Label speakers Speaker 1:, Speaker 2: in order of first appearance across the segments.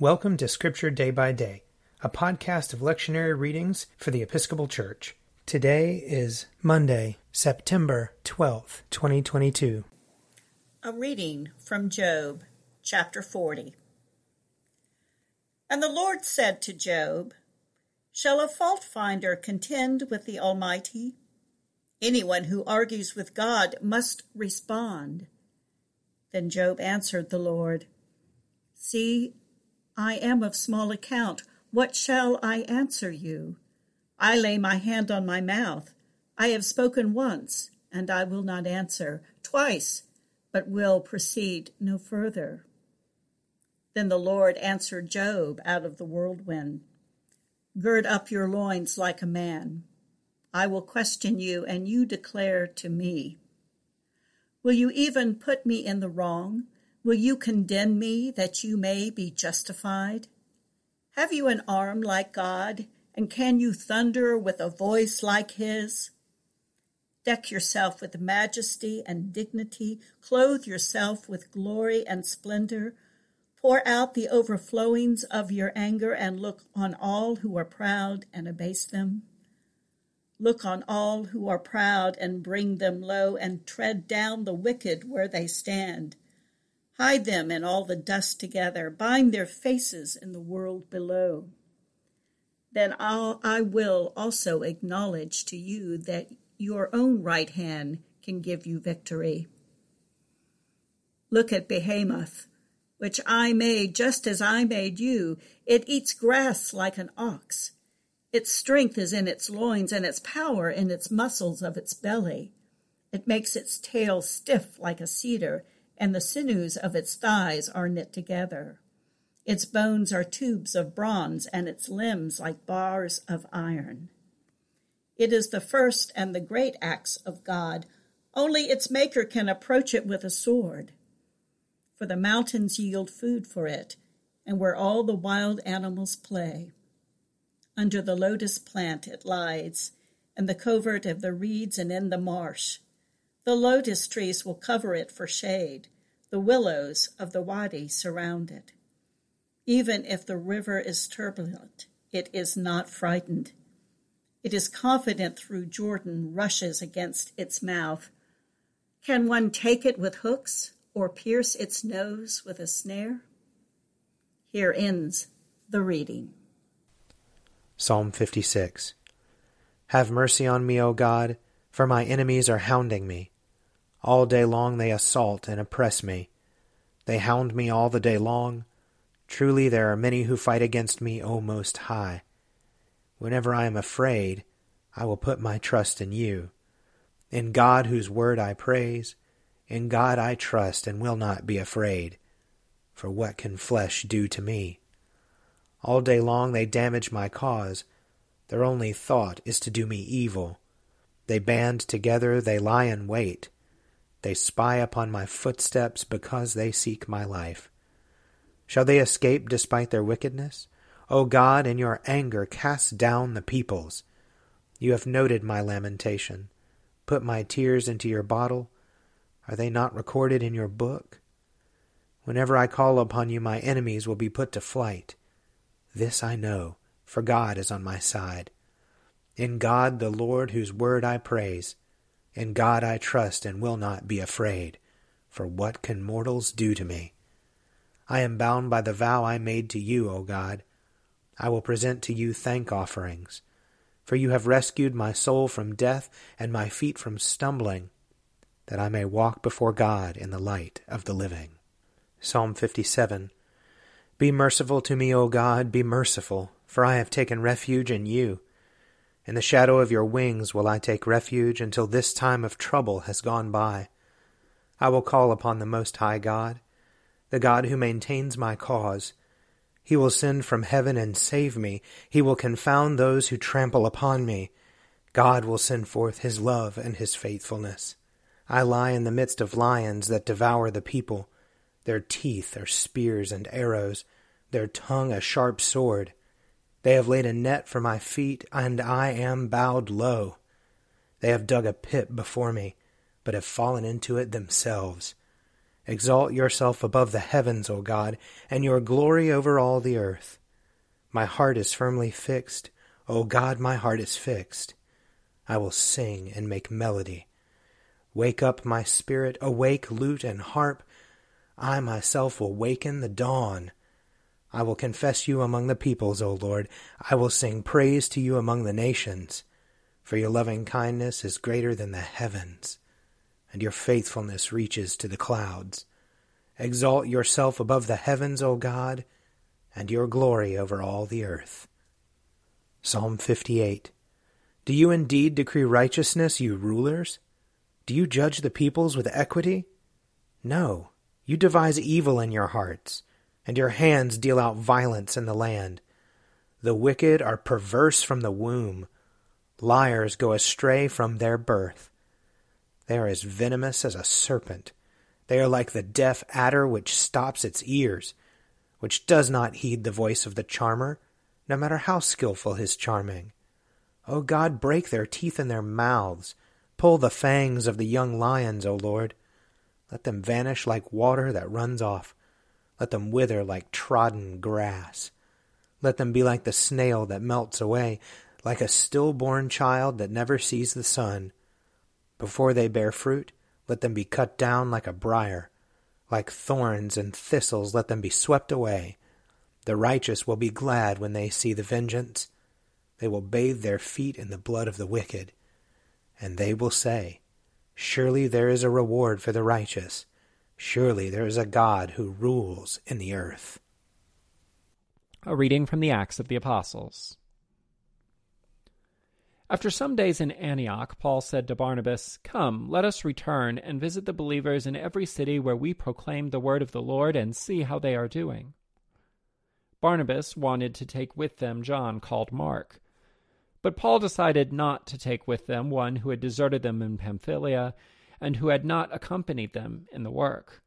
Speaker 1: Welcome to Scripture Day by Day, a podcast of lectionary readings for the Episcopal Church. Today is Monday, September 12th, 2022.
Speaker 2: A reading from Job, chapter 40. And the Lord said to Job, Shall a fault finder contend with the Almighty? Anyone who argues with God must respond. Then Job answered the Lord, See, I am of small account. What shall I answer you? I lay my hand on my mouth. I have spoken once, and I will not answer, twice, but will proceed no further. Then the Lord answered Job out of the whirlwind Gird up your loins like a man. I will question you, and you declare to me. Will you even put me in the wrong? Will you condemn me that you may be justified? Have you an arm like God, and can you thunder with a voice like his? Deck yourself with majesty and dignity, clothe yourself with glory and splendor, pour out the overflowings of your anger, and look on all who are proud and abase them. Look on all who are proud and bring them low, and tread down the wicked where they stand. Hide them and all the dust together, bind their faces in the world below. Then I'll, I will also acknowledge to you that your own right hand can give you victory. Look at Behemoth, which I made just as I made you. It eats grass like an ox. Its strength is in its loins, and its power in its muscles of its belly. It makes its tail stiff like a cedar and the sinews of its thighs are knit together. Its bones are tubes of bronze, and its limbs like bars of iron. It is the first and the great acts of God. Only its maker can approach it with a sword. For the mountains yield food for it, and where all the wild animals play. Under the lotus plant it lies, in the covert of the reeds and in the marsh. The lotus trees will cover it for shade. The willows of the wadi surround it. Even if the river is turbulent, it is not frightened. It is confident through Jordan rushes against its mouth. Can one take it with hooks or pierce its nose with a snare? Here ends the reading.
Speaker 1: Psalm 56 Have mercy on me, O God, for my enemies are hounding me. All day long they assault and oppress me. They hound me all the day long. Truly there are many who fight against me, O Most High. Whenever I am afraid, I will put my trust in you. In God whose word I praise, in God I trust and will not be afraid. For what can flesh do to me? All day long they damage my cause. Their only thought is to do me evil. They band together, they lie in wait. They spy upon my footsteps because they seek my life. Shall they escape despite their wickedness? O God, in your anger cast down the peoples. You have noted my lamentation. Put my tears into your bottle. Are they not recorded in your book? Whenever I call upon you, my enemies will be put to flight. This I know, for God is on my side. In God the Lord, whose word I praise, in God I trust and will not be afraid, for what can mortals do to me? I am bound by the vow I made to you, O God. I will present to you thank offerings, for you have rescued my soul from death and my feet from stumbling, that I may walk before God in the light of the living. Psalm 57 Be merciful to me, O God, be merciful, for I have taken refuge in you. In the shadow of your wings will I take refuge until this time of trouble has gone by. I will call upon the Most High God, the God who maintains my cause. He will send from heaven and save me. He will confound those who trample upon me. God will send forth his love and his faithfulness. I lie in the midst of lions that devour the people. Their teeth are spears and arrows, their tongue a sharp sword. They have laid a net for my feet, and I am bowed low. They have dug a pit before me, but have fallen into it themselves. Exalt yourself above the heavens, O God, and your glory over all the earth. My heart is firmly fixed. O God, my heart is fixed. I will sing and make melody. Wake up, my spirit, awake, lute and harp. I myself will waken the dawn. I will confess you among the peoples, O Lord. I will sing praise to you among the nations. For your loving kindness is greater than the heavens and your faithfulness reaches to the clouds. Exalt yourself above the heavens, O God, and your glory over all the earth. Psalm 58 Do you indeed decree righteousness, you rulers? Do you judge the peoples with equity? No, you devise evil in your hearts, and your hands deal out violence in the land. The wicked are perverse from the womb, liars go astray from their birth. They are as venomous as a serpent. They are like the deaf adder which stops its ears, which does not heed the voice of the charmer, no matter how skilful his charming. O God, break their teeth in their mouths. Pull the fangs of the young lions, O Lord. Let them vanish like water that runs off. Let them wither like trodden grass. Let them be like the snail that melts away, like a stillborn child that never sees the sun. Before they bear fruit, let them be cut down like a briar. Like thorns and thistles, let them be swept away. The righteous will be glad when they see the vengeance. They will bathe their feet in the blood of the wicked. And they will say, Surely there is a reward for the righteous. Surely there is a God who rules in the earth.
Speaker 3: A reading from the Acts of the Apostles. After some days in Antioch, Paul said to Barnabas, Come, let us return and visit the believers in every city where we proclaim the word of the Lord and see how they are doing. Barnabas wanted to take with them John called Mark. But Paul decided not to take with them one who had deserted them in Pamphylia and who had not accompanied them in the work.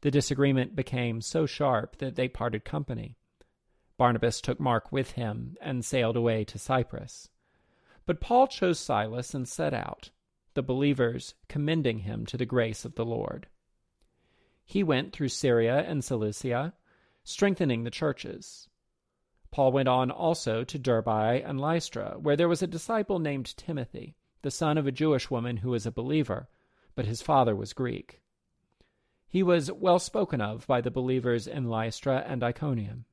Speaker 3: The disagreement became so sharp that they parted company. Barnabas took Mark with him and sailed away to Cyprus. But Paul chose Silas and set out, the believers commending him to the grace of the Lord. He went through Syria and Cilicia, strengthening the churches. Paul went on also to Derbe and Lystra, where there was a disciple named Timothy, the son of a Jewish woman who was a believer, but his father was Greek. He was well spoken of by the believers in Lystra and Iconium.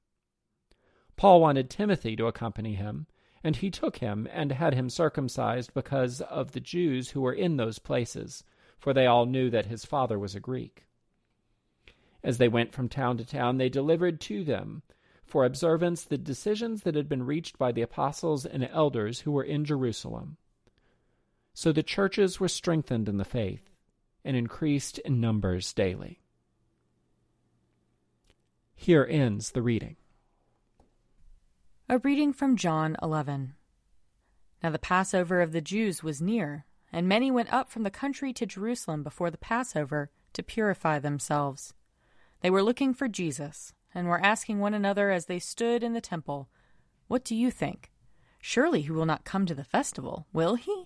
Speaker 3: Paul wanted Timothy to accompany him, and he took him and had him circumcised because of the Jews who were in those places, for they all knew that his father was a Greek. As they went from town to town, they delivered to them for observance the decisions that had been reached by the apostles and elders who were in Jerusalem. So the churches were strengthened in the faith and increased in numbers daily. Here ends the reading.
Speaker 4: A reading from John 11. Now the Passover of the Jews was near, and many went up from the country to Jerusalem before the Passover to purify themselves. They were looking for Jesus, and were asking one another as they stood in the temple, What do you think? Surely he will not come to the festival, will he?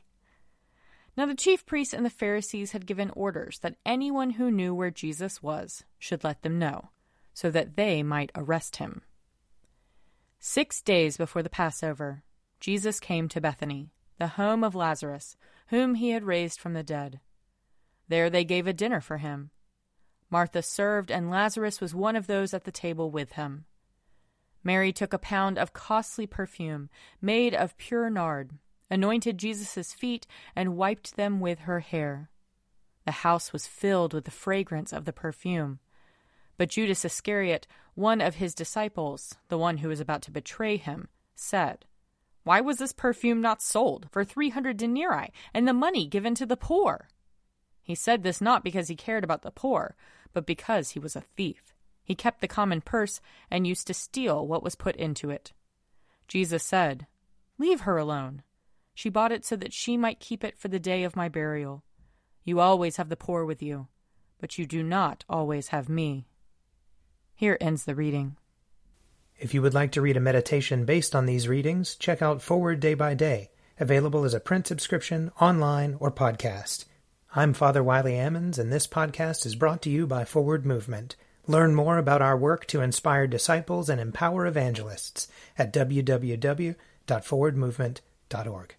Speaker 4: Now the chief priests and the Pharisees had given orders that anyone who knew where Jesus was should let them know, so that they might arrest him. Six days before the Passover, Jesus came to Bethany, the home of Lazarus, whom he had raised from the dead. There they gave a dinner for him. Martha served, and Lazarus was one of those at the table with him. Mary took a pound of costly perfume, made of pure nard, anointed Jesus' feet, and wiped them with her hair. The house was filled with the fragrance of the perfume. But Judas Iscariot, one of his disciples, the one who was about to betray him, said, Why was this perfume not sold for three hundred denarii, and the money given to the poor? He said this not because he cared about the poor, but because he was a thief. He kept the common purse and used to steal what was put into it. Jesus said, Leave her alone. She bought it so that she might keep it for the day of my burial. You always have the poor with you, but you do not always have me. Here ends the reading.
Speaker 1: If you would like to read a meditation based on these readings, check out Forward Day by Day, available as a print subscription, online, or podcast. I'm Father Wiley Ammons, and this podcast is brought to you by Forward Movement. Learn more about our work to inspire disciples and empower evangelists at www.forwardmovement.org.